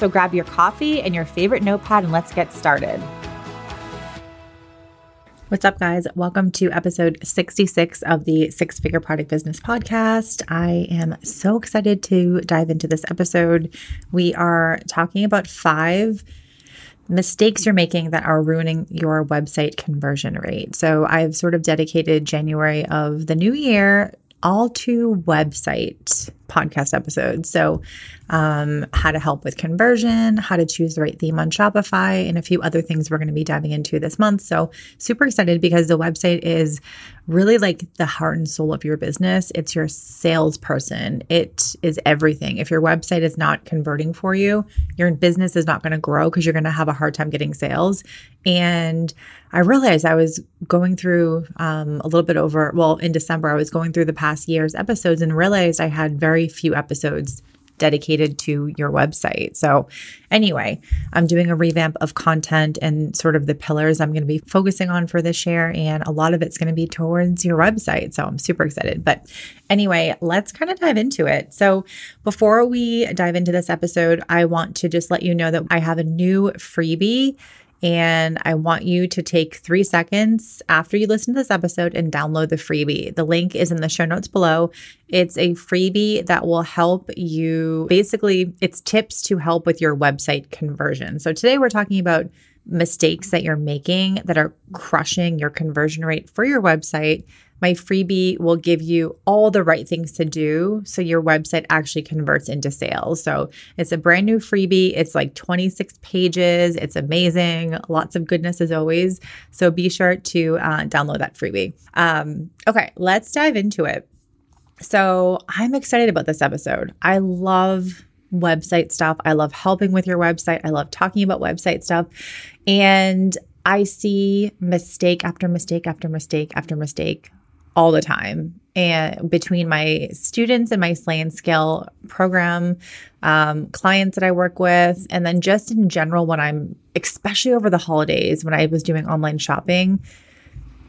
So grab your coffee and your favorite notepad and let's get started. What's up, guys? Welcome to episode 66 of the Six Figure Product Business Podcast. I am so excited to dive into this episode. We are talking about five mistakes you're making that are ruining your website conversion rate. So, I've sort of dedicated January of the new year all to website podcast episodes. So, um, how to help with conversion, how to choose the right theme on Shopify, and a few other things we're going to be diving into this month. So, super excited because the website is really like the heart and soul of your business. It's your salesperson, it is everything. If your website is not converting for you, your business is not going to grow because you're going to have a hard time getting sales. And I realized I was going through um, a little bit over, well, in December, I was going through the past year's episodes and realized I had very few episodes dedicated to your website. So, anyway, I'm doing a revamp of content and sort of the pillars I'm going to be focusing on for this year. And a lot of it's going to be towards your website. So, I'm super excited. But anyway, let's kind of dive into it. So, before we dive into this episode, I want to just let you know that I have a new freebie and I want you to take three seconds after you listen to this episode and download the freebie. The link is in the show notes below. It's a freebie that will help you basically, it's tips to help with your website conversion. So today we're talking about mistakes that you're making that are crushing your conversion rate for your website my freebie will give you all the right things to do so your website actually converts into sales. So it's a brand new freebie. It's like 26 pages. It's amazing. Lots of goodness as always. So be sure to uh, download that freebie. Um, okay, let's dive into it. So I'm excited about this episode. I love website stuff. I love helping with your website. I love talking about website stuff. And I see mistake after mistake after mistake after mistake all the time. And between my students and my slay and scale program um, clients that i work with and then just in general when i'm especially over the holidays when i was doing online shopping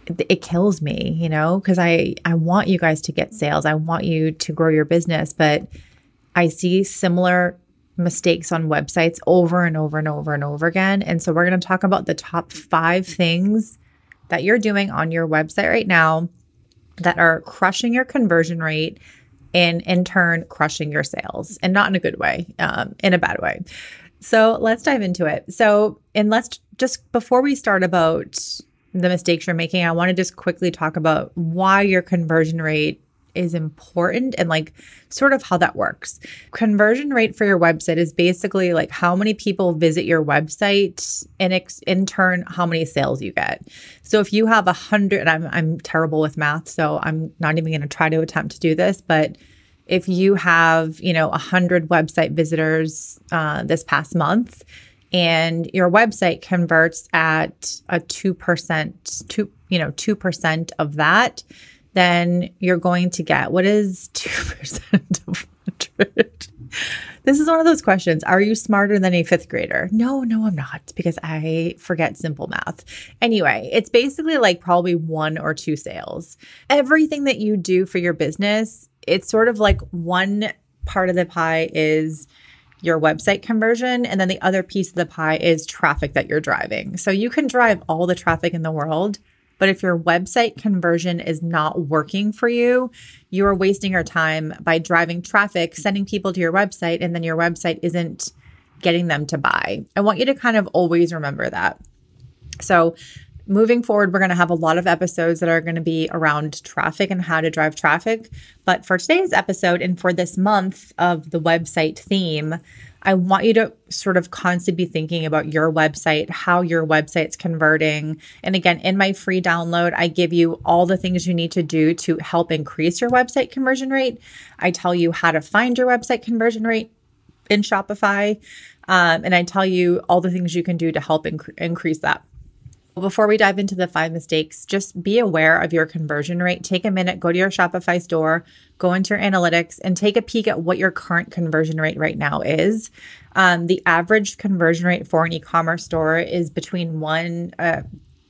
it, it kills me you know because i i want you guys to get sales. I want you to grow your business. But i see similar mistakes on websites over and over and over and over again. And so we're going to talk about the top five things that you're doing on your website right now that are crushing your conversion rate and in turn crushing your sales and not in a good way, um, in a bad way. So let's dive into it. So, and let's just before we start about the mistakes you're making, I want to just quickly talk about why your conversion rate is important and like sort of how that works. Conversion rate for your website is basically like how many people visit your website and ex- in turn how many sales you get. So if you have a hundred, I'm I'm terrible with math, so I'm not even going to try to attempt to do this, but if you have you know a hundred website visitors uh, this past month and your website converts at a 2% 2 you know 2% of that then you're going to get what is 2% of 100? This is one of those questions. Are you smarter than a fifth grader? No, no, I'm not because I forget simple math. Anyway, it's basically like probably one or two sales. Everything that you do for your business, it's sort of like one part of the pie is your website conversion. And then the other piece of the pie is traffic that you're driving. So you can drive all the traffic in the world, but if your website conversion is not working for you, you are wasting your time by driving traffic, sending people to your website, and then your website isn't getting them to buy. I want you to kind of always remember that. So, moving forward, we're going to have a lot of episodes that are going to be around traffic and how to drive traffic. But for today's episode and for this month of the website theme, I want you to sort of constantly be thinking about your website, how your website's converting. And again, in my free download, I give you all the things you need to do to help increase your website conversion rate. I tell you how to find your website conversion rate in Shopify. Um, and I tell you all the things you can do to help inc- increase that. Before we dive into the five mistakes, just be aware of your conversion rate. Take a minute, go to your Shopify store, go into your analytics, and take a peek at what your current conversion rate right now is. Um, the average conversion rate for an e-commerce store is between one, uh,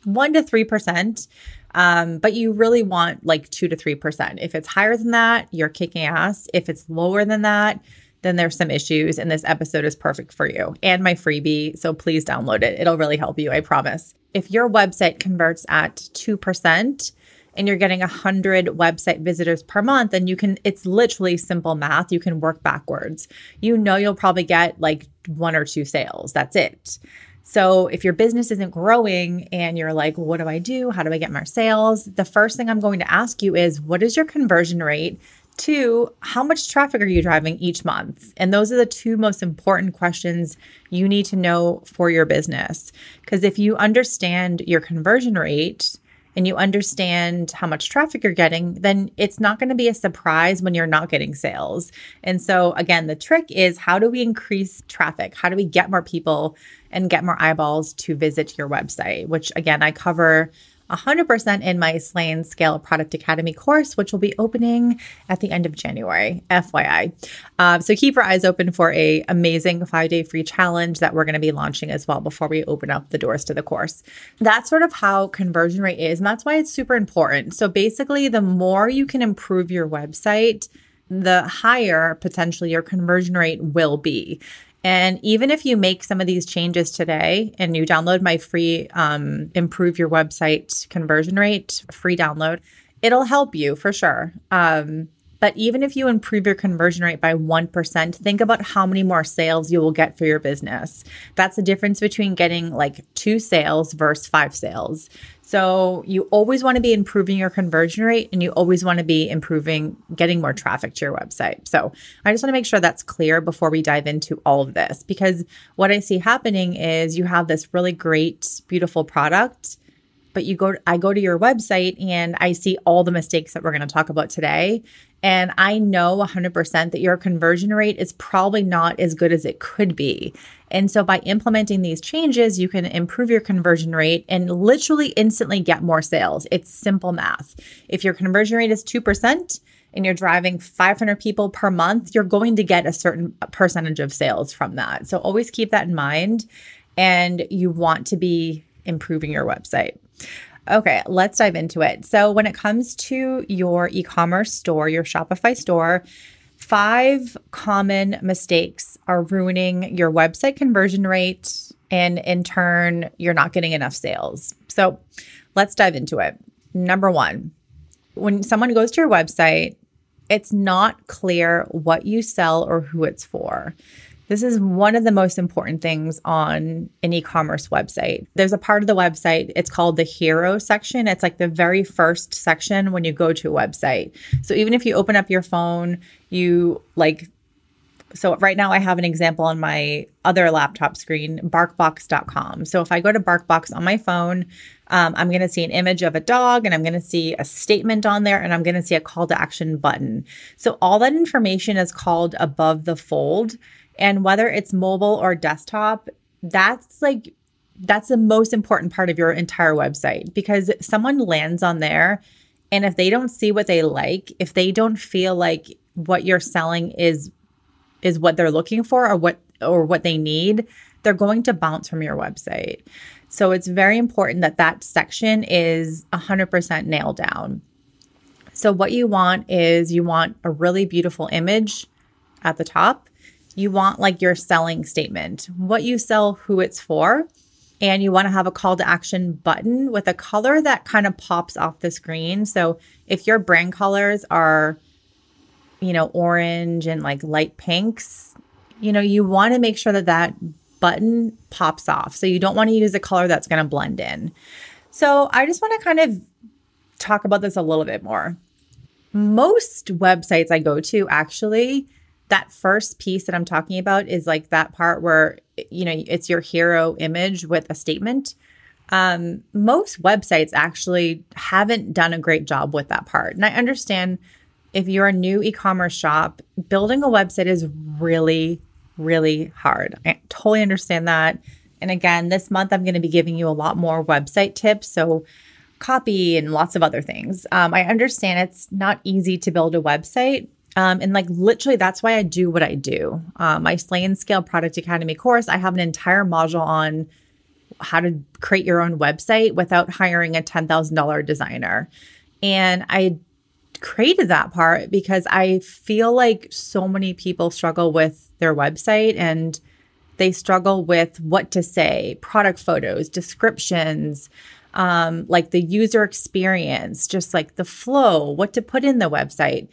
one to three percent. Um, but you really want like two to three percent. If it's higher than that, you're kicking ass. If it's lower than that, then there's some issues, and this episode is perfect for you and my freebie. So please download it. It'll really help you, I promise. If your website converts at 2%, and you're getting 100 website visitors per month and you can it's literally simple math. You can work backwards. You know you'll probably get like one or two sales. That's it. So if your business isn't growing and you're like what do i do? How do i get more sales? The first thing i'm going to ask you is what is your conversion rate Two, how much traffic are you driving each month? And those are the two most important questions you need to know for your business. Because if you understand your conversion rate and you understand how much traffic you're getting, then it's not going to be a surprise when you're not getting sales. And so, again, the trick is how do we increase traffic? How do we get more people and get more eyeballs to visit your website? Which, again, I cover 100% in my Slay and Scale Product Academy course, which will be opening at the end of January, FYI. Um, so keep your eyes open for a amazing five day free challenge that we're going to be launching as well before we open up the doors to the course. That's sort of how conversion rate is, and that's why it's super important. So basically, the more you can improve your website, the higher potentially your conversion rate will be. And even if you make some of these changes today and you download my free um, Improve Your Website Conversion Rate free download, it'll help you for sure. Um, but even if you improve your conversion rate by 1%, think about how many more sales you will get for your business. That's the difference between getting like two sales versus five sales. So you always want to be improving your conversion rate and you always want to be improving getting more traffic to your website. So I just want to make sure that's clear before we dive into all of this because what I see happening is you have this really great, beautiful product but you go I go to your website and I see all the mistakes that we're going to talk about today and I know 100% that your conversion rate is probably not as good as it could be. And so by implementing these changes, you can improve your conversion rate and literally instantly get more sales. It's simple math. If your conversion rate is 2%, and you're driving 500 people per month, you're going to get a certain percentage of sales from that. So always keep that in mind. And you want to be improving your website. Okay, let's dive into it. So, when it comes to your e commerce store, your Shopify store, five common mistakes are ruining your website conversion rate. And in turn, you're not getting enough sales. So, let's dive into it. Number one, when someone goes to your website, it's not clear what you sell or who it's for. This is one of the most important things on an e commerce website. There's a part of the website, it's called the hero section. It's like the very first section when you go to a website. So even if you open up your phone, you like, so right now I have an example on my other laptop screen, barkbox.com. So if I go to Barkbox on my phone, um, I'm going to see an image of a dog and I'm going to see a statement on there and I'm going to see a call to action button. So all that information is called above the fold. And whether it's mobile or desktop, that's like that's the most important part of your entire website because someone lands on there and if they don't see what they like, if they don't feel like what you're selling is is what they're looking for or what or what they need, they're going to bounce from your website. So it's very important that that section is 100% nailed down. So what you want is you want a really beautiful image at the top you want like your selling statement, what you sell, who it's for. And you want to have a call to action button with a color that kind of pops off the screen. So if your brand colors are, you know, orange and like light pinks, you know, you want to make sure that that button pops off. So you don't want to use a color that's going to blend in. So I just want to kind of talk about this a little bit more. Most websites I go to actually, that first piece that I'm talking about is like that part where, you know, it's your hero image with a statement. Um, most websites actually haven't done a great job with that part. And I understand if you're a new e commerce shop, building a website is really, really hard. I totally understand that. And again, this month I'm going to be giving you a lot more website tips. So, copy and lots of other things. Um, I understand it's not easy to build a website. Um, and like literally, that's why I do what I do. Um, my Slay and Scale Product Academy course, I have an entire module on how to create your own website without hiring a $10,000 designer. And I created that part because I feel like so many people struggle with their website and they struggle with what to say, product photos, descriptions, um, like the user experience, just like the flow, what to put in the website.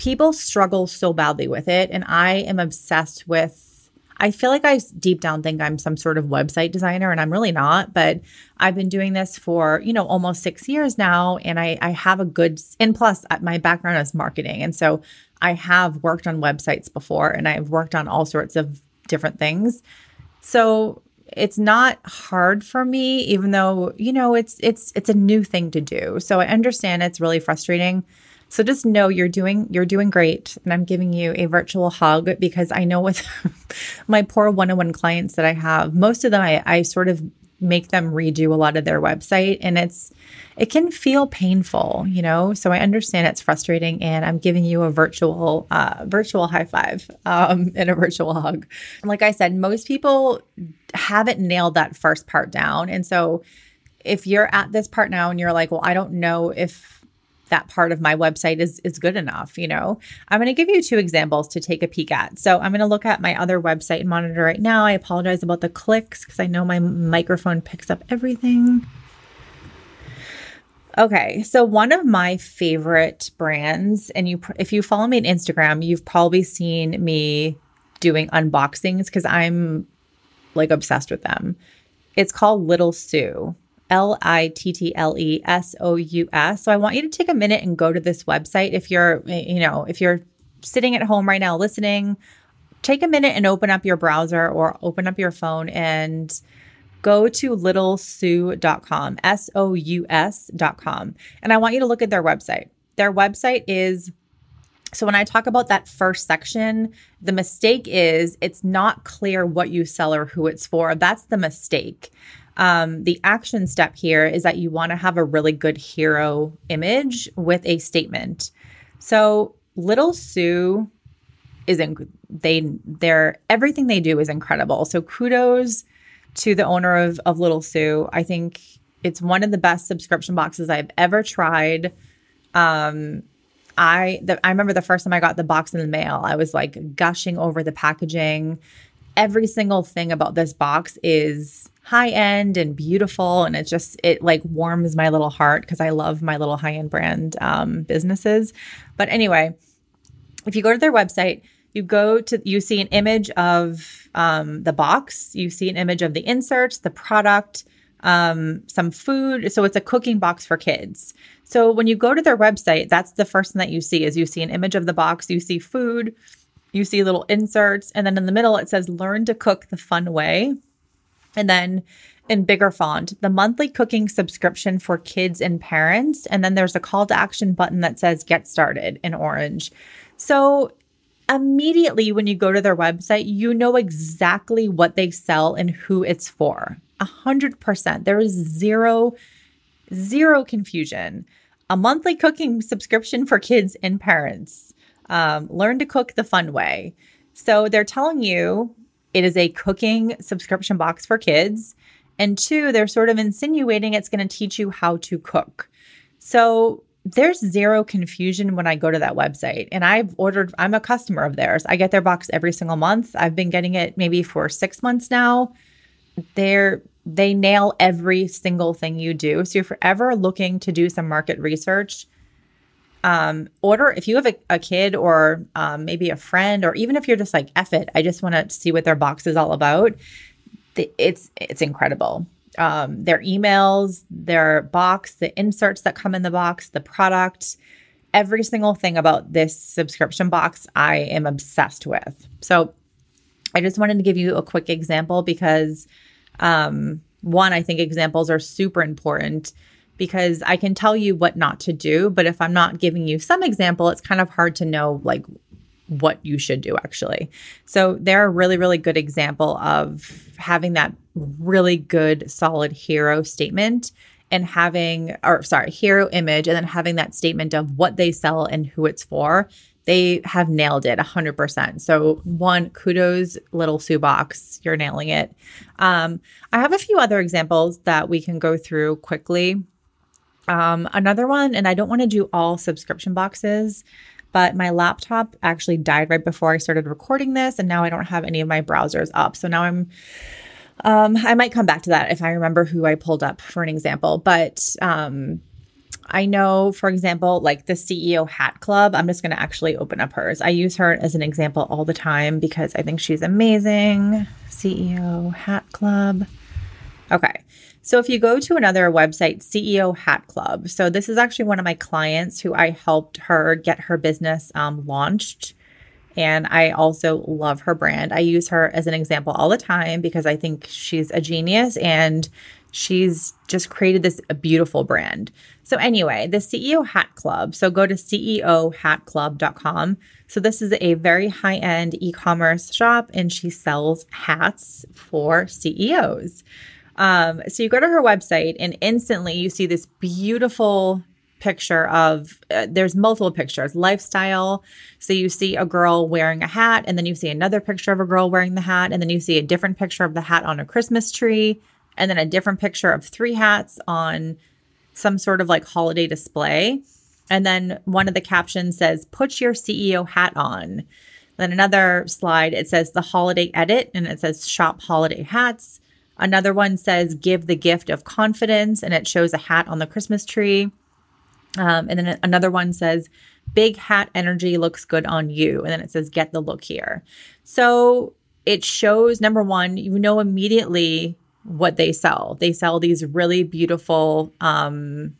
People struggle so badly with it. And I am obsessed with, I feel like I deep down think I'm some sort of website designer, and I'm really not. But I've been doing this for, you know, almost six years now. And I, I have a good, and plus uh, my background is marketing. And so I have worked on websites before and I've worked on all sorts of different things. So it's not hard for me even though, you know, it's it's it's a new thing to do. So I understand it's really frustrating. So just know you're doing you're doing great. And I'm giving you a virtual hug because I know with my poor one-on-one clients that I have, most of them I, I sort of make them redo a lot of their website and it's it can feel painful you know? So i understand it's frustrating and i'm giving you a virtual uh, virtual high five um, and a virtual hug. Like i said most people haven't nailed that first part down. And so if you're at this part now and you're like well i don't know if that part of my website is is good enough you know i'm going to give you two examples to take a peek at so i'm going to look at my other website and monitor right now i apologize about the clicks because i know my microphone picks up everything Okay, so one of my favorite brands, and you, if you follow me on Instagram, you've probably seen me doing unboxings because I'm like obsessed with them. It's called Little Sous. L I T T L E S O U S. So I want you to take a minute and go to this website. If you're, you know, if you're sitting at home right now listening, take a minute and open up your browser or open up your phone and go to littlesous.com, S O U S.com. And I want you to look at their website. Their website is so when I talk about that first section, the mistake is it's not clear what you sell or who it's for. That's the mistake um, the action step here is that you want to have a really good hero image with a statement. So Little Sous is in they they're everything they do is incredible. So kudos to the owner of of Little Sous. I think it's one of the best subscription boxes I've ever tried. Um, I the, I remember the first time I got the box in the mail, I was like gushing over the packaging. Every single thing about this box is high end and beautiful and it just it like warms my little heart because i love my little high end brand um, businesses. But anyway if you go to their website you go to you see an image of um, the box. You see an image of the inserts the product um, some food. So it's a cooking box for kids. So when you go to their website that's the first thing that you see is you see an image of the box you see food you see little inserts and then in the middle it says learn to cook the fun way and then in bigger font, the monthly cooking subscription for kids and parents. And then there's a call to action button that says get started in orange. So immediately when you go to their website, you know exactly what they sell and who it's for. A hundred percent. There is zero, zero confusion. A monthly cooking subscription for kids and parents. Um, learn to cook the fun way. So they're telling you it is a cooking subscription box for kids. And two, they're sort of insinuating it's going to teach you how to cook. So there's zero confusion when I go to that website. And I've ordered, I'm a customer of theirs. I get their box every single month. I've been getting it maybe for six months now. They're, they nail every single thing you do. So you're ever looking to do some market research, um, order if you have a, a kid or um, maybe a friend, or even if you're just like, F it, I just want to see what their box is all about. it's it's incredible. um, their emails, their box, the inserts that come in the box, the product, every single thing about this subscription box, I am obsessed with. So I just wanted to give you a quick example because, um, one, I think examples are super important because I can tell you what not to do, but if I'm not giving you some example, it's kind of hard to know like what you should do actually. So they're a really, really good example of having that really good, solid hero statement and having, or sorry, hero image, and then having that statement of what they sell and who it's for. They have nailed it 100%. So, one, kudos, Little Sous Box. You're nailing it. Um, I have a few other examples that we can go through quickly. Um, another one, and I don't want to do all subscription boxes, but my laptop actually died right before I started recording this, and now I don't have any of my browsers up. So now I'm um, I might come back to that if I remember who I pulled up for an example. But um, I know, for example, like the CEO Hat Club, I'm just going to actually open up hers. I use her as an example all the time because I think she's amazing. CEO Hat Club. Okay. So if you go to another website, CEO Hat Club, so this is actually one of my clients who I helped her get her business um, launched. And I also love her brand. I use her as an example all the time because I think she's a genius and she's just created this beautiful brand. So, anyway, the CEO Hat Club. So, go to CEOhatclub.com. So, this is a very high end e commerce shop and she sells hats for CEOs. Um, so you go to her website and instantly you see this beautiful picture of uh, there's multiple pictures lifestyle. So you see a girl wearing a hat and then you see another picture of a girl wearing the hat and then you see a different picture of the hat on a christmas tree and then a different picture of three hats on some sort of like holiday display. And then one of the captions says put your ceo hat on. Then another slide it says the holiday edit and it says shop holiday hats Another one says, Give the gift of confidence, and it shows a hat on the Christmas tree. Um, and then another one says, Big hat energy looks good on you. And then it says, Get the look here. So it shows number one, you know immediately what they sell. They sell these really beautiful, um,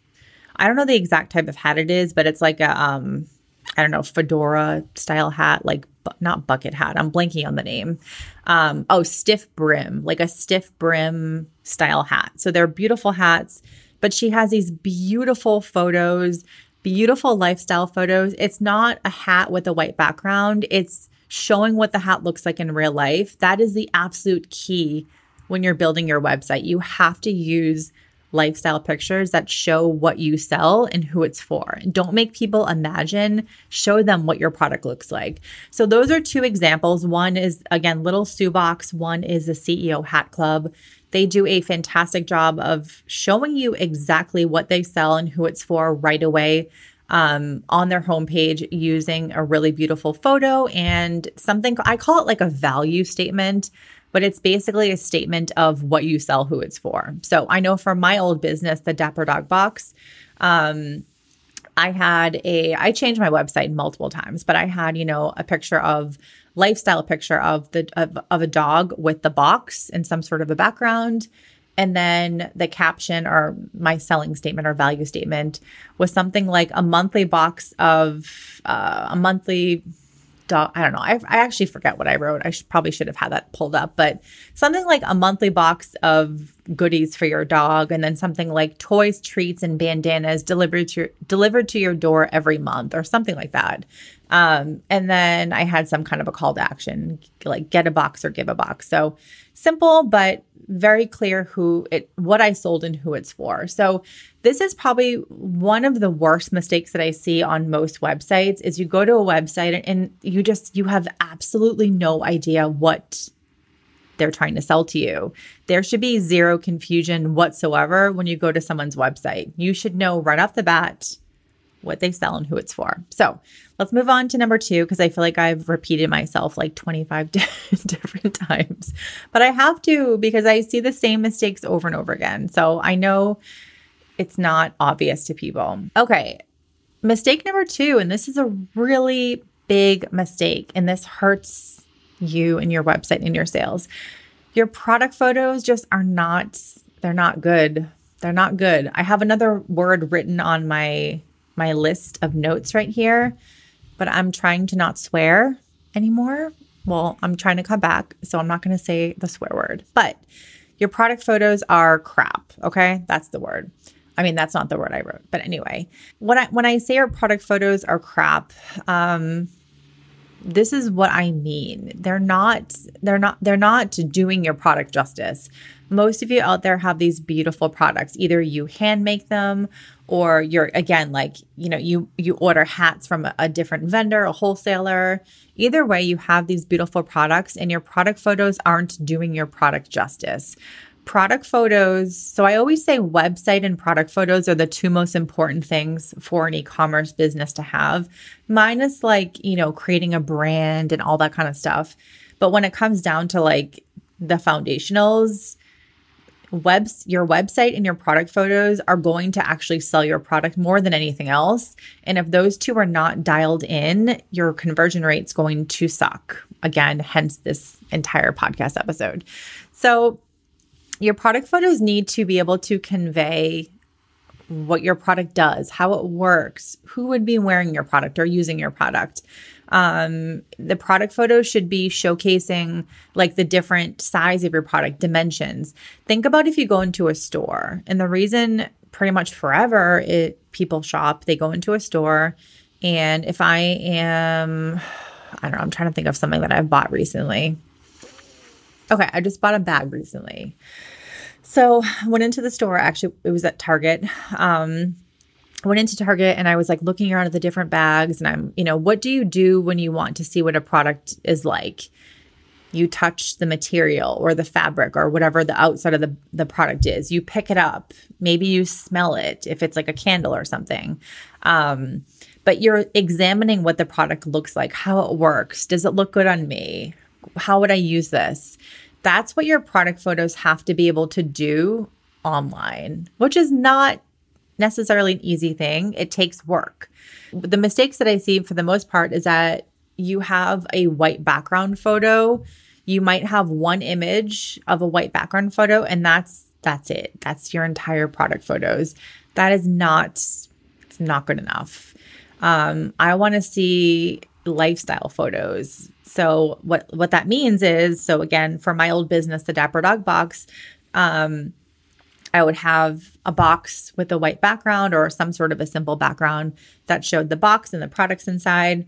I don't know the exact type of hat it is, but it's like a, um, I don't know, fedora style hat, like not bucket hat. I'm blanking on the name. Um, oh, stiff brim, like a stiff brim style hat. So they're beautiful hats, but she has these beautiful photos, beautiful lifestyle photos. It's not a hat with a white background, it's showing what the hat looks like in real life. That is the absolute key when you're building your website. You have to use lifestyle pictures that show what you sell and who it's for. Don't make people imagine, show them what your product looks like. So, those are two examples. One is, again, Little Sous Box, one is the CEO Hat Club. They do a fantastic job of showing you exactly what they sell and who it's for right away. Um, on their homepage using a really beautiful photo and something I call it like a value statement but it's basically a statement of what you sell, who it's for. So I know for my old business, the Dapper Dog Box, um, I had a, I changed my website multiple times, but I had, you know, a picture of lifestyle picture of the of, of a dog with the box and some sort of a background and then the caption or my selling statement or value statement was something like a monthly box of uh, a monthly dog. I don't know. I, I actually forget what I wrote. I should, probably should have had that pulled up, but something like a monthly box of goodies for your dog, and then something like toys, treats, and bandanas delivered to your, delivered to your door every month, or something like that. Um, and then I had some kind of a call to action, like get a box or give a box. So simple, but very clear who it, what I sold and who it's for. So this is probably one of the worst mistakes that I see on most websites is you go to a website and you just, you have absolutely no idea what they're trying to sell to you. There should be zero confusion whatsoever when you go to someone's website. You should know right off the bat what they sell and who it's for. So let's move on to number two because I feel like I've repeated myself like 25 different times. But I have to because I see the same mistakes over and over again. So I know it's not obvious to people. Okay. Mistake number two, and this is a really big mistake, and this hurts you and your website and your sales. Your product photos just are not they're not good. They're not good. I have another word written on my my list of notes right here, but I'm trying to not swear anymore. Well, I'm trying to come back, so I'm not going to say the swear word. But your product photos are crap, okay? That's the word. I mean, that's not the word I wrote, but anyway, when I when I say our product photos are crap, um, this is what I mean. They're not they're not they're not doing your product justice. Most of you out there have these beautiful products. Either you hand make them or you're again like, you know, you you order hats from a, a different vendor, a wholesaler. Either way, you have these beautiful products and your product photos aren't doing your product justice product photos. So I always say website and product photos are the two most important things for an e-commerce business to have. Minus like, you know, creating a brand and all that kind of stuff. But when it comes down to like the foundationals, webs your website and your product photos are going to actually sell your product more than anything else. And if those two are not dialed in, your conversion rate's going to suck. Again, hence this entire podcast episode. So your product photos need to be able to convey what your product does, how it works, who would be wearing your product or using your product. Um, the product photos should be showcasing like the different size of your product, dimensions. Think about if you go into a store, and the reason pretty much forever it people shop, they go into a store, and if I am, I don't know, I'm trying to think of something that I've bought recently. Okay, I just bought a bag recently. So I went into the store. Actually, it was at Target. Um, went into Target and I was like looking around at the different bags. And I'm, you know, what do you do when you want to see what a product is like? You touch the material or the fabric or whatever the outside of the, the product is. You pick it up. Maybe you smell it if it's like a candle or something. Um, but you're examining what the product looks like, how it works. Does it look good on me? How would I use this? That's what your product photos have to be able to do online, which is not necessarily an easy thing. It takes work. The mistakes that I see for the most part is that you have a white background photo. You might have one image of a white background photo and that's that's it. That's your entire product photos. That is not it's not good enough. Um, I want to see lifestyle photos. So what what that means is so again for my old business the Dapper Dog box um I would have a box with a white background or some sort of a simple background that showed the box and the products inside.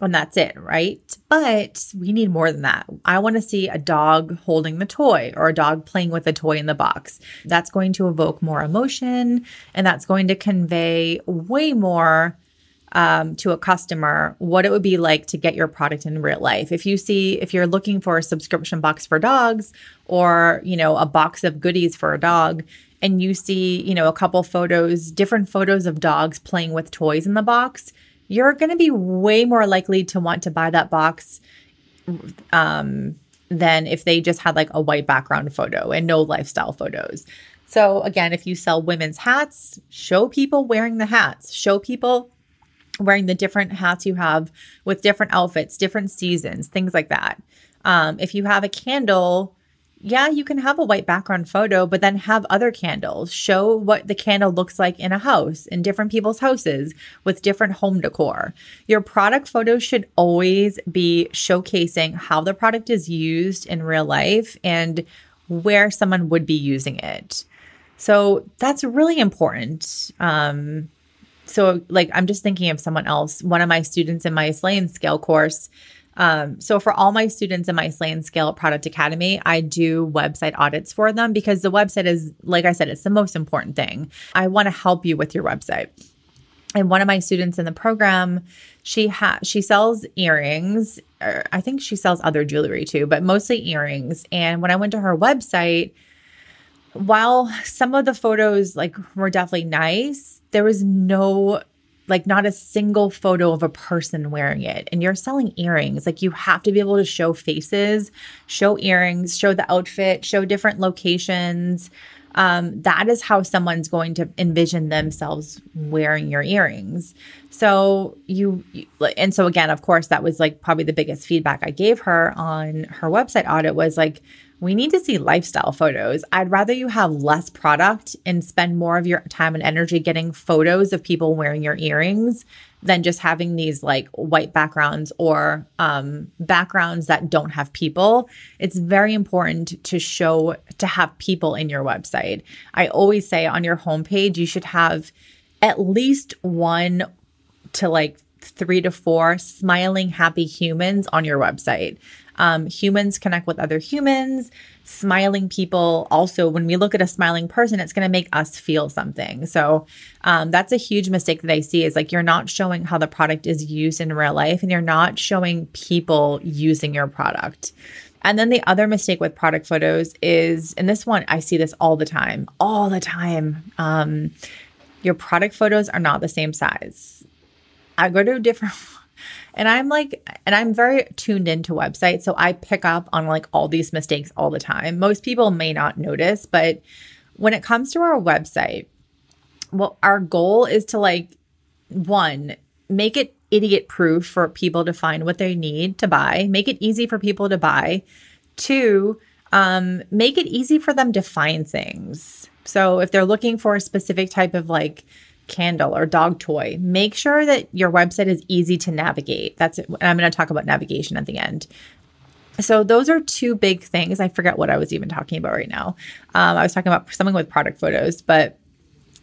And that's it, right? But we need more than that. I want to see a dog holding the toy or a dog playing with a toy in the box. That's going to evoke more emotion and that's going to convey way more um, to a customer what it would be like to get your product in real life. If you see, if you're looking for a subscription box for dogs or, you know, a box of goodies for a dog, and you see, you know, a couple photos, different photos of dogs playing with toys in the box, you're going to be way more likely to want to buy that box um, than if they just had like a white background photo and no lifestyle photos. So, again, if you sell women's hats, show people wearing the hats, show people wearing the different hats you have with different outfits, different seasons, things like that. Um, if you have a candle, yeah, you can have a white background photo, but then have other candles. Show what the candle looks like in a house, in different people's houses, with different home decor. Your product photos should always be showcasing how the product is used in real life and where someone would be using it. So that's really important. Um, so like i'm just thinking of someone else one of my students in my slay scale course. Um, so for all my students in my slay scale product academy i do website audits for them because the website is like i said it's the most important thing. I want to help you with your website. And one of my students in the program she has she sells earrings i think she sells other jewelry too but mostly earrings. And when i went to her website while some of the photos like were definitely nice there was no like not a single photo of a person wearing it. And you're selling earrings. Like you have to be able to show faces show earrings show the outfit show different locations. Um, that is how someone's going to envision themselves wearing your earrings. So you, you and so again, of course, that was like probably the biggest feedback I gave her on her website audit was like, we need to see lifestyle photos. I'd rather you have less product and spend more of your time and energy getting photos of people wearing your earrings than just having these like white backgrounds or um, backgrounds that don't have people. It's very important to show, to have people in your website. I always say on your homepage, you should have at least one to like three to four smiling, happy humans on your website. Um, humans connect with other humans. Smiling people, also, when we look at a smiling person, it's going to make us feel something. So, um, that's a huge mistake that I see is like you're not showing how the product is used in real life and you're not showing people using your product. And then the other mistake with product photos is, and this one, I see this all the time, all the time. Um, your product photos are not the same size. I go to a different and I'm like, and I'm very tuned into websites. So I pick up on like all these mistakes all the time. Most people may not notice, but when it comes to our website, well, our goal is to like, one, make it idiot proof for people to find what they need to buy, make it easy for people to buy. Two, um, make it easy for them to find things. So if they're looking for a specific type of like, candle or dog toy, make sure that your website is easy to navigate. That's it. And I'm going to talk about navigation at the end. So those are two big things. I forget what I was even talking about right now. Um, I was talking about something with product photos, but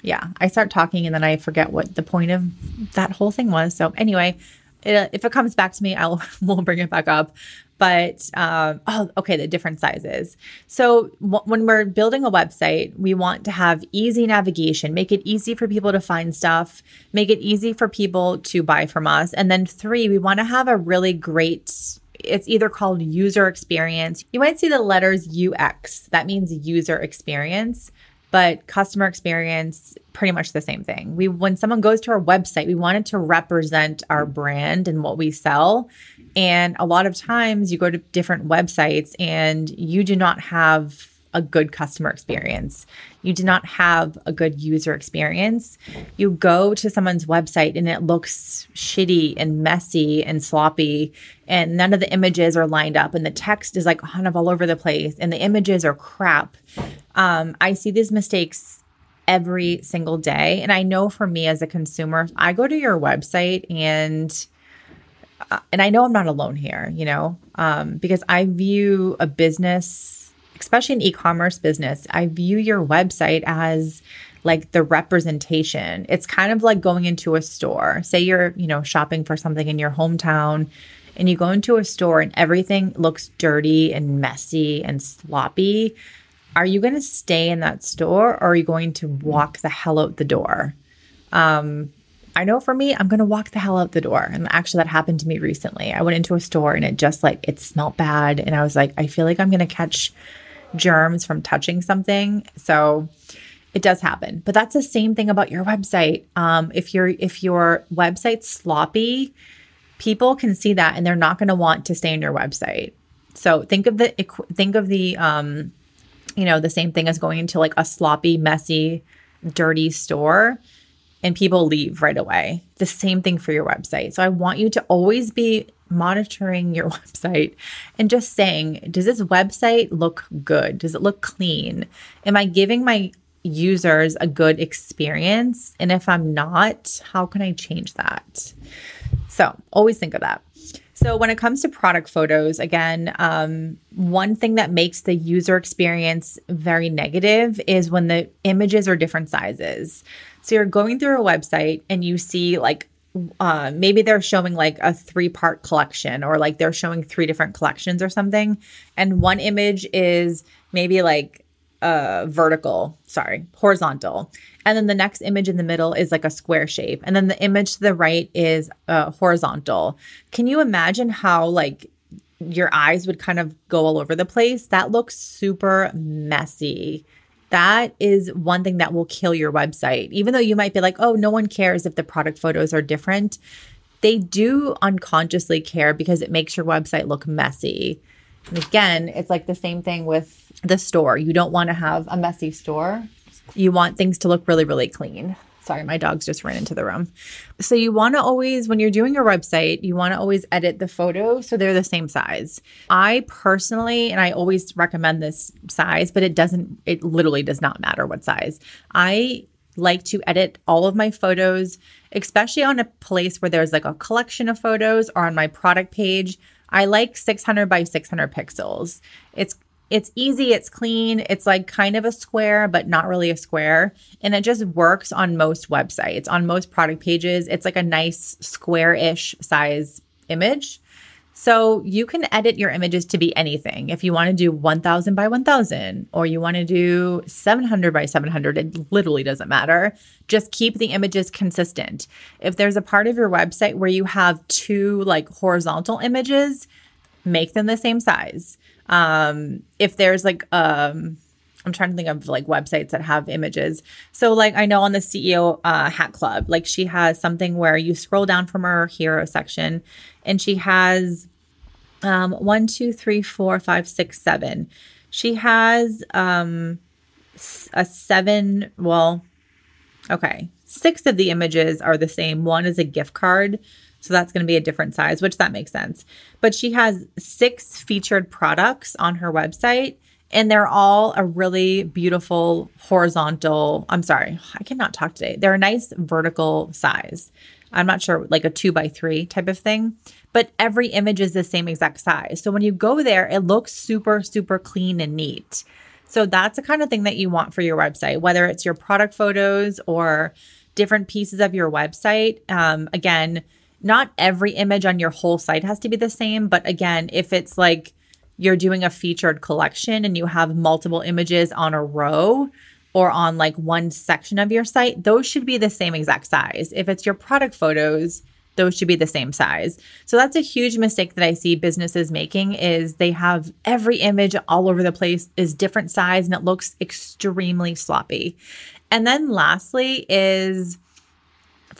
yeah, I start talking and then I forget what the point of that whole thing was. So anyway, it, if it comes back to me, I'll we'll bring it back up but um, oh, okay, the different sizes. So w- when we're building a website, we want to have easy navigation, make it easy for people to find stuff, make it easy for people to buy from us. And then three, we want to have a really great it's either called user experience. You might see the letters UX. That means user experience but customer experience pretty much the same thing. We when someone goes to our website, we want it to represent our brand and what we sell. And a lot of times you go to different websites and you do not have a good customer experience. You do not have a good user experience. You go to someone's website and it looks shitty and messy and sloppy, and none of the images are lined up, and the text is like kind of all over the place, and the images are crap. Um, I see these mistakes every single day. And I know for me as a consumer, I go to your website and and I know I'm not alone here, you know, um, because I view a business, especially an e-commerce business, I view your website as like the representation. It's kind of like going into a store. Say you're, you know, shopping for something in your hometown and you go into a store and everything looks dirty and messy and sloppy. Are you going to stay in that store or are you going to walk the hell out the door? Um, I know for me, I'm going to walk the hell out the door. And actually, that happened to me recently. I went into a store and it just like, it smelled bad. And I was like, I feel like I'm going to catch germs from touching something. So it does happen. But that's the same thing about your website. Um, if your if your website's sloppy, people can see that and they're not going to want to stay on your website. So think of the think of the um, you know, the same thing as going into like a sloppy, messy, dirty store and people leave right away. The same thing for your website. So I want you to always be monitoring your website and just saying, does this website look good? Does it look clean? Am I giving my users a good experience? And if I'm not, how can I change that? So always think of that. So, when it comes to product photos, again, um, one thing that makes the user experience very negative is when the images are different sizes. So you're going through a website and you see like uh, maybe they're showing like a three part collection or like they're showing three different collections or something. And one image is maybe like uh, vertical, sorry, horizontal. And then the next image in the middle is like a square shape. And then the image to the right is uh, horizontal. Can you imagine how like your eyes would kind of go all over the place? That looks super messy that is one thing that will kill your website. Even though you might be like, oh, no one cares if the product photos are different, they do unconsciously care because it makes your website look messy. And again, it's like the same thing with the store. You don't want to have a messy store. You want things to look really, really clean. Sorry, my dogs just ran into the room. So you want to always, when you're doing your website, you want to always edit the photo so they're the same size. I personally, and I always recommend this size, but it doesn't, it literally does not matter what size. I like to edit all of my photos, especially on a place where there's like a collection of photos or on my product page. I like 600 by 600 pixels. It's it's easy, it's clean, it's like kind of a square, but not really a square. And it just works on most websites, on most product pages. It's like a nice square ish size image. So you can edit your images to be anything. If you want to do 1000 by 1000 or you want to do 700 by 700, it literally doesn't matter. Just keep the images consistent. If there's a part of your website where you have two like horizontal images, make them the same size. Um, if there's like um I'm trying to think of like websites that have images. So like I know on the CEO uh, Hat Club, like she has something where you scroll down from her hero section, and she has um, one, two, three, four, five, six, seven. She has um, a seven. Well, okay, six of the images are the same. One is a gift card. So that's going to be a different size, which that makes sense. But she has six featured products on her website and they're all a really beautiful horizontal. I'm sorry, I cannot talk today. They're a nice vertical size. I'm not sure, like a two by three type of thing, but every image is the same exact size. So when you go there, it looks super, super clean and neat. So that's the kind of thing that you want for your website, whether it's your product photos or different pieces of your website. Um, again, not every image on your whole site has to be the same, but again, if it's like you're doing a featured collection and you have multiple images on a row or on like one section of your site, those should be the same exact size. If it's your product photos, those should be the same size. So that's a huge mistake that I see businesses making is they have every image all over the place is different size and it looks extremely sloppy. And then lastly is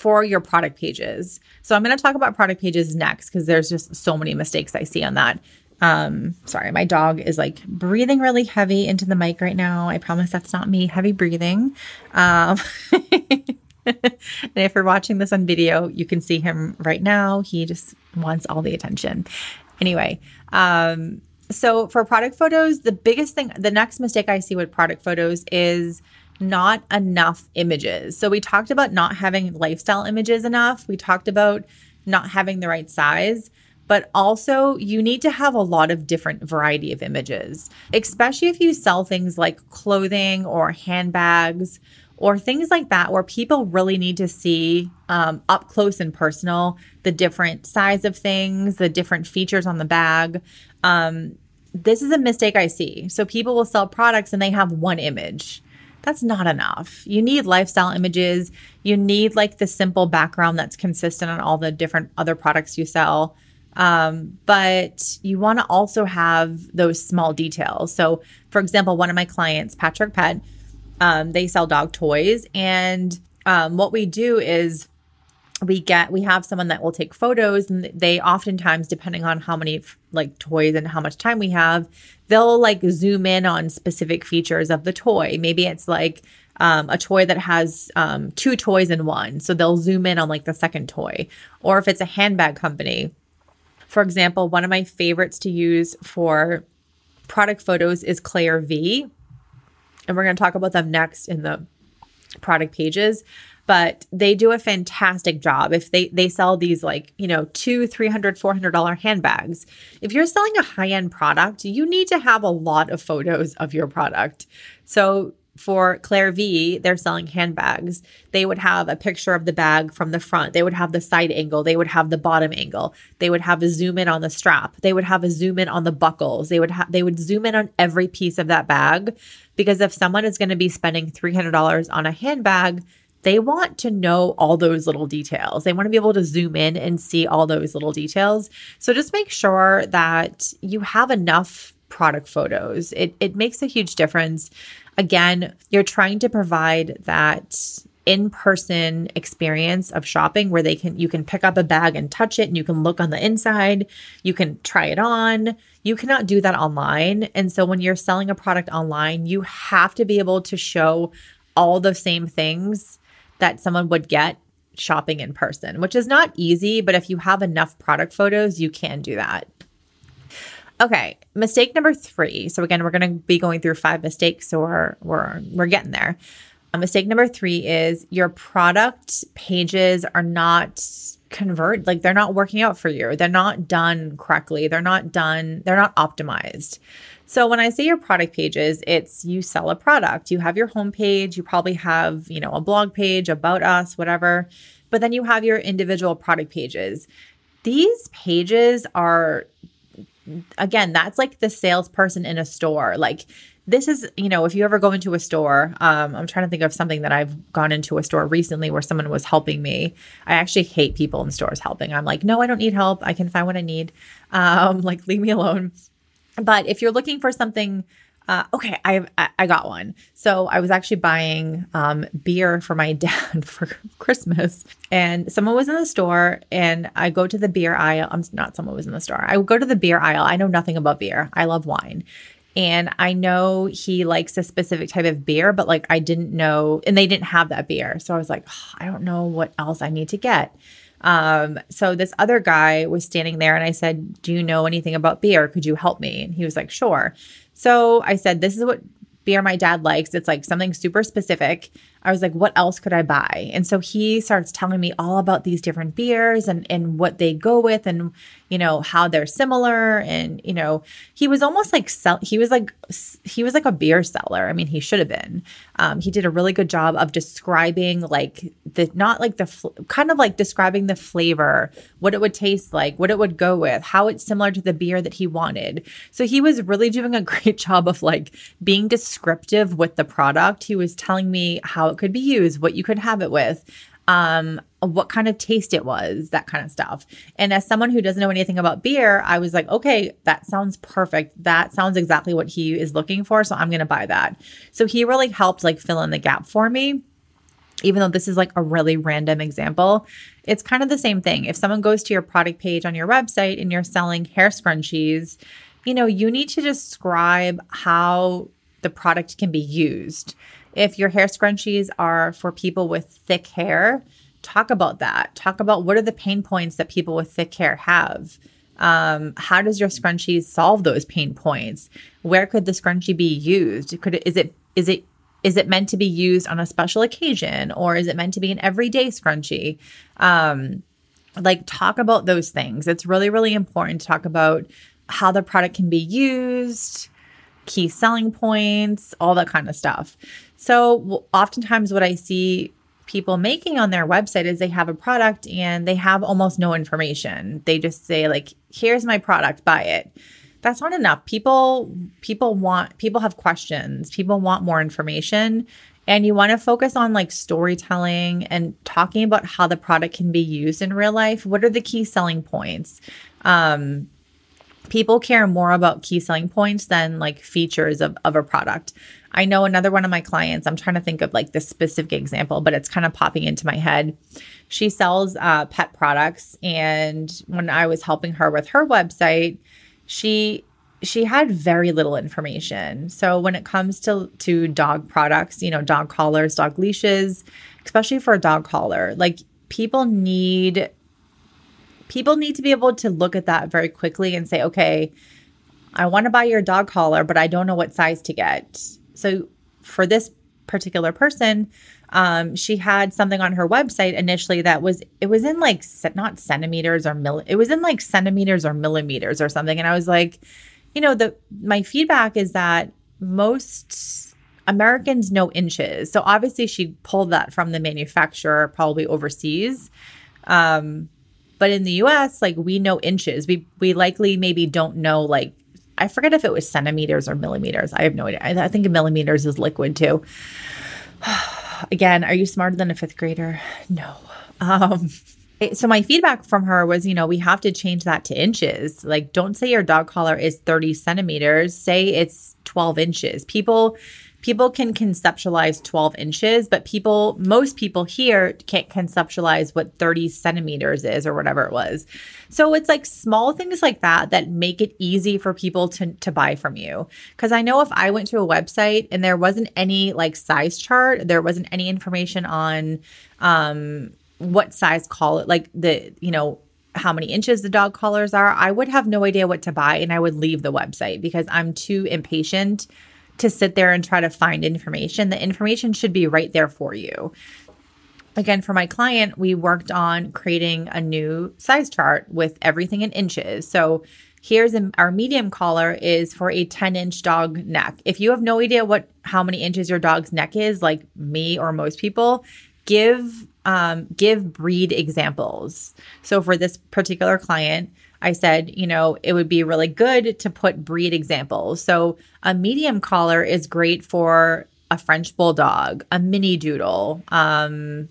for your product pages. So I'm going to talk about product pages next because there's just so many mistakes I see on that. Um, sorry, my dog is like breathing really heavy into the mic right now. I promise that's not me heavy breathing. Um, and if you're watching this on video, you can see him right now. He just wants all the attention. Anyway, um, so for product photos, the biggest thing, the next mistake I see with product photos is not enough images. So we talked about not having lifestyle images enough. We talked about not having the right size, but also you need to have a lot of different variety of images, especially if you sell things like clothing or handbags or things like that where people really need to see um, up close and personal the different size of things, the different features on the bag. Um, this is a mistake I see. So people will sell products and they have one image that's not enough. You need lifestyle images. You need like the simple background that's consistent on all the different other products you sell. Um, but you want to also have those small details. So, for example, one of my clients, Patrick Pet, um, they sell dog toys. And um, what we do is we get we have someone that will take photos and they oftentimes depending on how many like toys and how much time we have they'll like zoom in on specific features of the toy. Maybe it's like um, a toy that has um, two toys in one so they'll zoom in on like the second toy. Or if it's a handbag company for example one of my favorites to use for product photos is Clare V. And we're going to talk about them next in the product pages but they do a fantastic job if they they sell these like you know two 300 400 dollar handbags if you're selling a high-end product you need to have a lot of photos of your product so for Clare V, they're selling handbags. They would have a picture of the bag from the front. They would have the side angle. They would have the bottom angle. They would have a zoom in on the strap. They would have a zoom in on the buckles. They would have they would zoom in on every piece of that bag because if someone is going to be spending $300 on a handbag, they want to know all those little details. They want to be able to zoom in and see all those little details. So just make sure that you have enough product photos. It it makes a huge difference. Again, you're trying to provide that in-person experience of shopping where they can you can pick up a bag and touch it and you can look on the inside, you can try it on. You cannot do that online. And so when you're selling a product online, you have to be able to show all the same things that someone would get shopping in person, which is not easy, but if you have enough product photos, you can do that. Okay, mistake number three. So again, we're going to be going through five mistakes, so we're we're we're getting there. Uh, mistake number three is your product pages are not convert like they're not working out for you. They're not done correctly. They're not done. They're not optimized. So when I say your product pages, it's you sell a product. You have your homepage. You probably have you know a blog page about us, whatever. But then you have your individual product pages. These pages are again, that's like the salesperson in a store. Like this is, you know, if you ever go into a store, um, I'm trying to think of something that I've gone into a store recently where someone was helping me. I actually hate people in stores helping. I'm like, no, I don't need help. I can find what I need. Um, like, leave me alone. But if you're looking for something uh, okay, I I got one. So I was actually buying um, beer for my dad for Christmas, and someone was in the store, and I go to the beer aisle. I'm not someone was in the store. I go to the beer aisle. I know nothing about beer. I love wine, and I know he likes a specific type of beer, but like I didn't know, and they didn't have that beer. So I was like, oh, I don't know what else I need to get. Um, so this other guy was standing there, and I said, "Do you know anything about beer? Could you help me?" And he was like, "Sure." So I said, This is what beer my dad likes. It's like something super specific. I was like, what else could I buy? And so he starts telling me all about these different beers and and what they go with and you know how they're similar and you know he was almost like sell he was like he was like a beer seller. I mean, he should have been. Um, he did a really good job of describing like the not like the fl- kind of like describing the flavor, what it would taste like, what it would go with, how it's similar to the beer that he wanted. So he was really doing a great job of like being descriptive with the product. He was telling me how could be used, what you could have it with, um, what kind of taste it was, that kind of stuff. And as someone who doesn't know anything about beer, I was like, okay, that sounds perfect. That sounds exactly what he is looking for. So I'm going to buy that. So he really helped like fill in the gap for me. Even though this is like a really random example, it's kind of the same thing. If someone goes to your product page on your website and you're selling hair scrunchies, you know, you need to describe how the product can be used. If your hair scrunchies are for people with thick hair, talk about that. Talk about what are the pain points that people with thick hair have. Um, how does your scrunchie solve those pain points? Where could the scrunchie be used? Could it is it is it is it meant to be used on a special occasion or is it meant to be an everyday scrunchie? Um, like talk about those things. It's really really important to talk about how the product can be used, key selling points, all that kind of stuff. So, oftentimes, what I see people making on their website is they have a product and they have almost no information. They just say like, "Here's my product, buy it." That's not enough. People people want people have questions. People want more information and you want to focus on like storytelling and talking about how the product can be used in real life. What are the key selling points? Um people care more about key selling points than like features of, of a product. I know another one of my clients, I'm trying to think of like this specific example, but it's kind of popping into my head. She sells uh, pet products. And when I was helping her with her website, she she had very little information. So when it comes to to dog products, you know, dog collars, dog leashes, especially for a dog collar, like people need people need to be able to look at that very quickly and say, okay, I want to buy your dog collar, but I don't know what size to get. So for this particular person, um, she had something on her website initially that was it was in like not centimeters or mill it was in like centimeters or millimeters or something, and I was like, you know, the my feedback is that most Americans know inches, so obviously she pulled that from the manufacturer, probably overseas. Um, but in the US, like we know inches. We we likely maybe don't know like I forget if it was centimeters or millimeters. I have no idea. I, I think millimeters is liquid too. Again, are you smarter than a fifth grader? No. Um, so my feedback from her was, you know, we have to change that to inches. Like, don't say your dog collar is 30 centimeters. Say it's 12 inches. People people can conceptualize 12 inches, but people, most people here can't conceptualize what 30 centimeters is or whatever it was. So it's like small things like that that make it easy for people to, to buy from you. Cause I know if I went to a website and there wasn't any like size chart, there wasn't any information on um, what size collar, like the, you know, how many inches the dog collars are, I would have no idea what to buy and I would leave the website because I'm too impatient to sit there and try to find information. The information should be right there for you. Again, for my client, we worked on creating a new size chart with everything in inches. So here's a, our medium collar is for a 10 inch dog neck. If you have no idea what how many inches your dog's neck is, like me or most people, give um, give breed examples. So for this particular client, I said, you know, it would be really good to put breed examples. So a medium collar is great for a French bulldog, a mini doodle, um,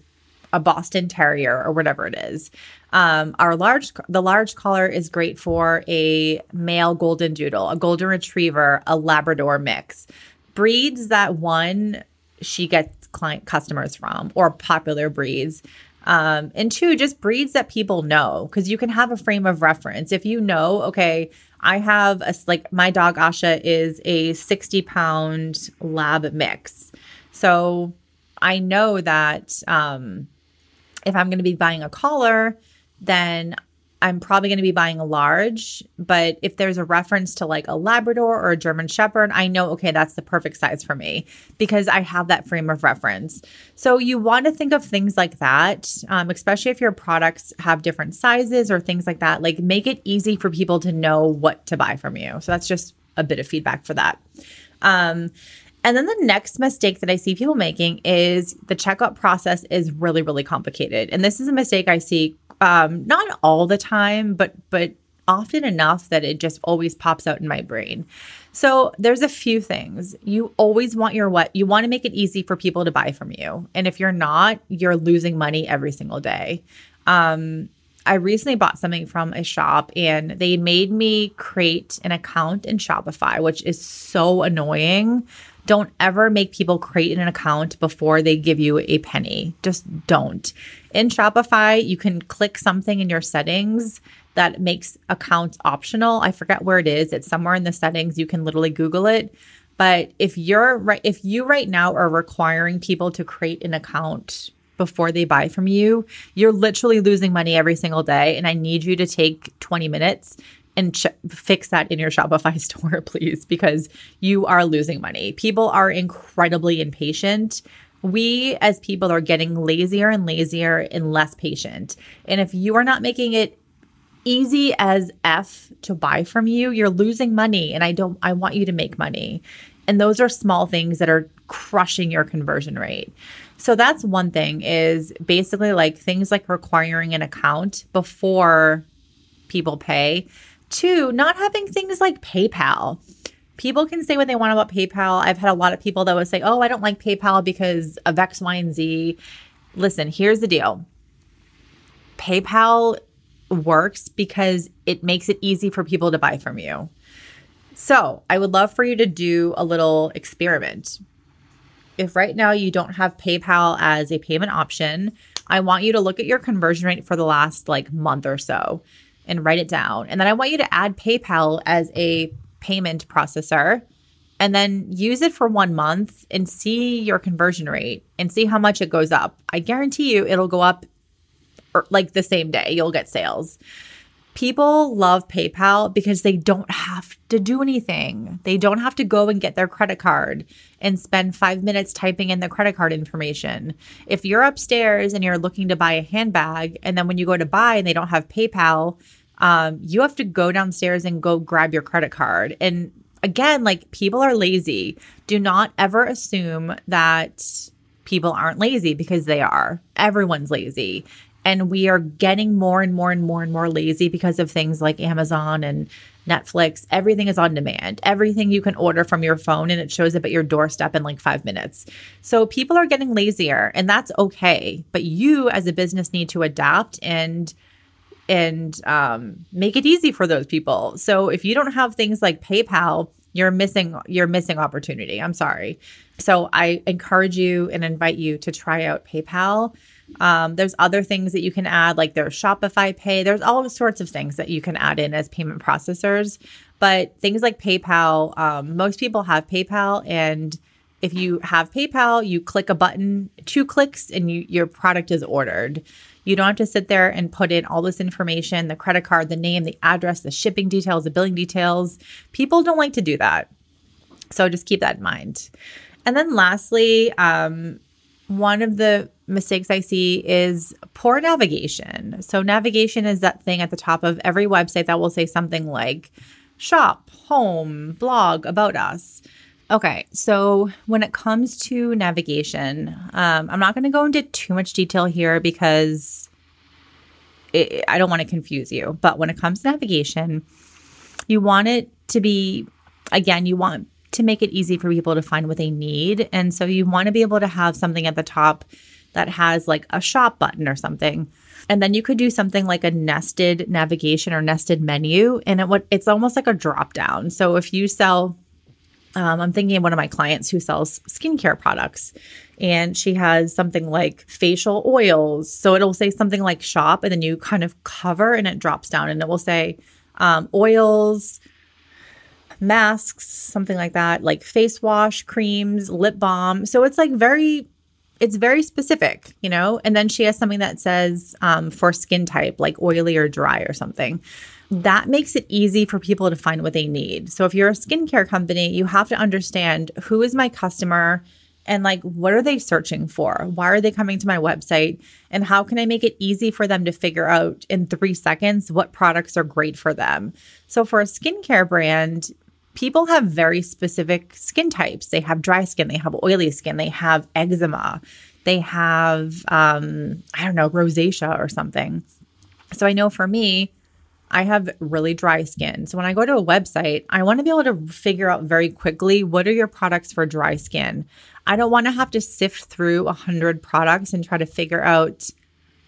a Boston Terrier, or whatever it is. Um, our large, the large collar is great for a male golden doodle, a golden retriever, a Labrador mix. Breeds that one she gets client customers from, or popular breeds. Um, and two, just breeds that people know because you can have a frame of reference. If you know, okay, I have a like my dog Asha is a 60 pound lab mix. So I know that um, if I'm going to be buying a collar, then I'm probably going to be buying a large, but if there's a reference to like a Labrador or a German Shepherd, I know, okay, that's the perfect size for me because I have that frame of reference. So you want to think of things like that, um, especially if your products have different sizes or things like that. Like make it easy for people to know what to buy from you. So that's just a bit of feedback for that. Um, and then the next mistake that I see people making is the checkout process is really, really complicated. And this is a mistake I see um, not all the time, but but often enough that it just always pops out in my brain. So there's a few things. You always want your what you want to make it easy for people to buy from you. And if you're not, you're losing money every single day. Um, I recently bought something from a shop and they made me create an account in Shopify, which is so annoying. Don't ever make people create an account before they give you a penny. Just don't. In Shopify, you can click something in your settings that makes accounts optional. I forget where it is. It's somewhere in the settings. You can literally Google it. But if you're right, if you right now are requiring people to create an account before they buy from you, you're literally losing money every single day. And I need you to take 20 minutes and ch- fix that in your Shopify store, please, because you are losing money. People are incredibly impatient. We as people are getting lazier and lazier and less patient. And if you are not making it easy as F to buy from you, you're losing money. And I don't, I want you to make money. And those are small things that are crushing your conversion rate. So that's one thing is basically like things like requiring an account before people pay Two, not having things like PayPal. People can say what they want about PayPal. I've had a lot of people that would say, oh, I don't like PayPal because of X, Y, and Z. Listen, here's the deal PayPal works because it makes it easy for people to buy from you. So I would love for you to do a little experiment. If right now you don't have PayPal as a payment option, I want you to look at your conversion rate for the last like month or so and write it down. And then I want you to add PayPal as a payment processor and then use it for one month and see your conversion rate and see how much it goes up. I guarantee you it'll go up er, like the same day. You'll get sales. People love PayPal because they don't have to do anything. They don't have to go and get their credit card and spend five minutes typing in the credit card information. If you're upstairs and you're looking to buy a handbag, and then when you go to buy and they don't have PayPal, um, you have to go downstairs and go grab your credit card. And again, like people are lazy. Do not ever assume that people aren't lazy because they are. Everyone's lazy. And we are getting more and more and more and more lazy because of things like Amazon and Netflix. Everything is on demand. Everything you can order from your phone and it shows up at your doorstep in like five minutes. So people are getting lazier and that's okay. But you as a business need to adapt and and um, make it easy for those people. So if you don't have things like PayPal, you're missing you're missing opportunity. I'm sorry. So I encourage you and invite you to try out PayPal. Um, there's other things that you can add, like there's Shopify Pay. There's all sorts of things that you can add in as payment processors. But things like PayPal, um, most people have PayPal, and if you have PayPal, you click a button, two clicks, and you, your product is ordered. You don't have to sit there and put in all this information the credit card, the name, the address, the shipping details, the billing details. People don't like to do that. So just keep that in mind. And then lastly, um, one of the mistakes I see is poor navigation. So, navigation is that thing at the top of every website that will say something like shop, home, blog, about us. Okay, so when it comes to navigation, um, I'm not going to go into too much detail here because it, I don't want to confuse you. But when it comes to navigation, you want it to be, again, you want to make it easy for people to find what they need. And so you want to be able to have something at the top that has like a shop button or something. And then you could do something like a nested navigation or nested menu. And it what it's almost like a drop down. So if you sell um, I'm thinking of one of my clients who sells skincare products, and she has something like facial oils. So it'll say something like shop, and then you kind of cover and it drops down, and it will say um, oils, masks, something like that, like face wash, creams, lip balm. So it's like very it's very specific, you know? And then she has something that says um, for skin type, like oily or dry or something. That makes it easy for people to find what they need. So if you're a skincare company, you have to understand who is my customer and like what are they searching for? Why are they coming to my website? And how can I make it easy for them to figure out in three seconds what products are great for them? So for a skincare brand, people have very specific skin types. They have dry skin, they have oily skin, they have eczema, they have, um, I don't know, rosacea or something. So I know for me, I have really dry skin. So when I go to a website, I want to be able to figure out very quickly what are your products for dry skin. I don't want to have to sift through a hundred products and try to figure out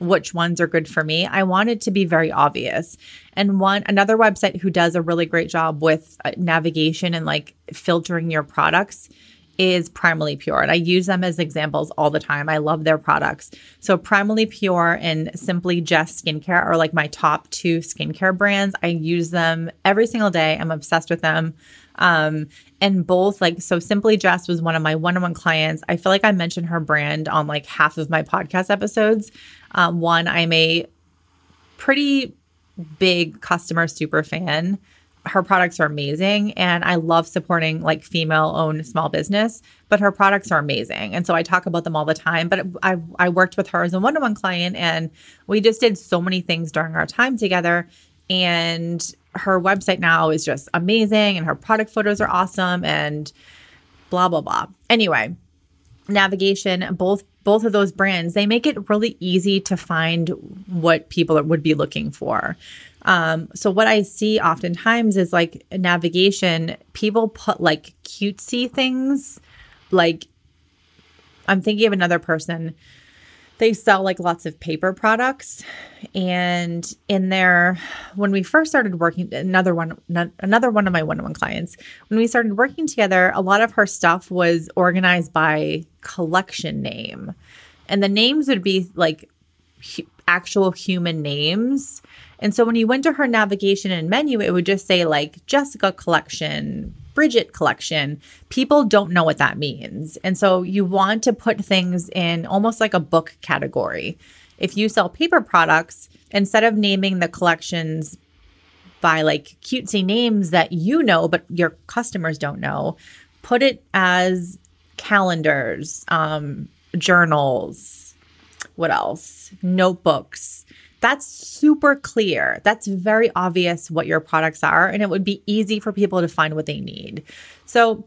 which ones are good for me. I want it to be very obvious. And one another website who does a really great job with uh, navigation and like filtering your products is Primally Pure. And I use them as examples all the time. I love their products. So, Primally Pure and Simply Just Skincare are like my top two skincare brands. I use them every single day. I'm obsessed with them. Um, and both like so Simply Just was one of my one-on-one clients. I feel like I mentioned her brand on like half of my podcast episodes. Um, one, I'm a pretty big customer super fan. Her products are amazing and I love supporting like female owned small business, but her products are amazing. And so I talk about them all the time. But I, I worked with her as a one on one client and we just did so many things during our time together. And her website now is just amazing and her product photos are awesome and blah, blah, blah. Anyway, navigation, both both of those brands, they make it really easy to find what people would be looking for. Um, so what I see oftentimes is like navigation, people put like cutesy things, like I'm thinking of another person they sell like lots of paper products. And in there when we first started working another one another one of my one-on-one clients when we started working together a lot of her stuff was organized by collection name. And the names would be like actual human names. And so when you went to her navigation and menu it would just say like jessica collection Bridget collection, people don't know what that means. And so you want to put things in almost like a book category. If you sell paper products, instead of naming the collections by like cutesy names that you know, but your customers don't know, put it as calendars, um, journals, what else? Notebooks, that's super clear. That's very obvious what your products are, and it would be easy for people to find what they need. So,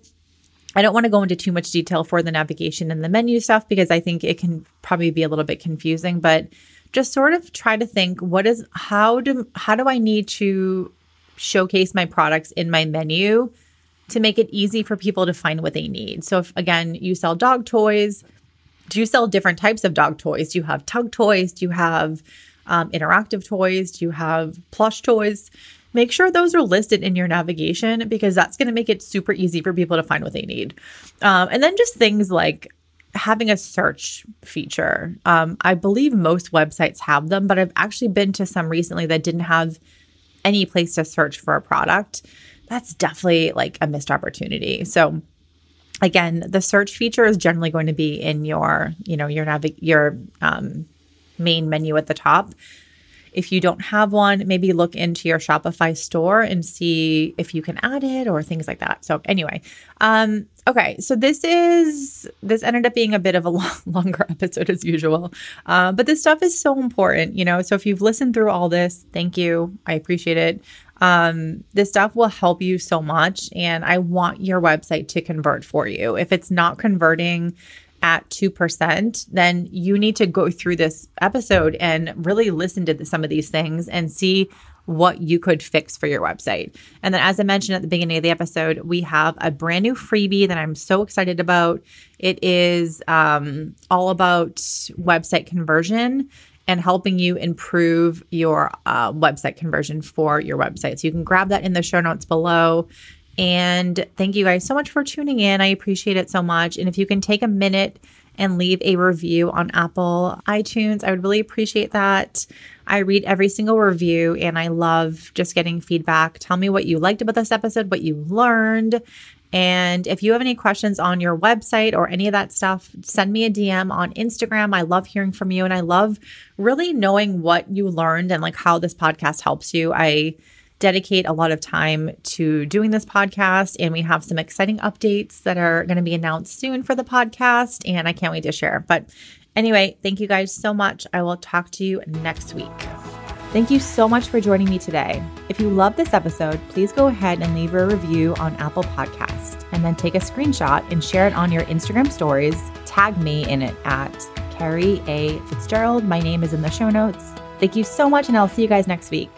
I don't want to go into too much detail for the navigation and the menu stuff because I think it can probably be a little bit confusing, but just sort of try to think what is how do how do I need to showcase my products in my menu to make it easy for people to find what they need. So if again, you sell dog toys, do you sell different types of dog toys? Do you have tug toys? Do you have um, interactive toys? Do you have plush toys? make sure those are listed in your navigation because that's going to make it super easy for people to find what they need. Um, and then just things like having a search feature. Um, I believe most websites have them, but I've actually been to some recently that didn't have any place to search for a product. That's definitely like a missed opportunity. So again, the search feature is generally going to be in your, you know, your navig- your um, main menu at the top. If you don't have one, maybe look into your Shopify store and see if you can add it or things like that. So anyway, um, okay, so this is this ended up being a bit of a long, longer episode as usual, uh, but this stuff is so important, you know. So if you've listened through all this, thank you, I appreciate it. Um, this stuff will help you so much, and I want your website to convert for you. If it's not converting at 2%, then you need to go through this episode and really listen to some of these things and see what you could fix for your website. And then, as I mentioned at the beginning of the episode, we have a brand new freebie that I'm so excited about. It is um, all about website conversion and helping you improve your uh, website conversion for your website. So you can grab that in the show notes below. And thank you guys so much for tuning in. I appreciate it so much. And if you can take a minute and leave a review on Apple iTunes, I would really appreciate that. I read every single review and I love just getting feedback. Tell me what you liked about this episode, what you learned. And if you have any questions on your website or any of that stuff, send me a DM on Instagram. I love hearing from you and I love really knowing what you learned and like how this podcast helps you. I dedicate a lot of time to doing this podcast. And we have some exciting updates that are going to be announced soon for the podcast. And I can't wait to share. But anyway, thank you guys so much. I will talk to you next week. Thank you so much for joining me today. If you love this episode, please go ahead and leave a review on Apple Podcast and then take a screenshot and share it on your Instagram stories. Tag me in it at Kerrie A. Fitzgerald. My name is in the show notes. Thank you so much, and I'll see you guys next week.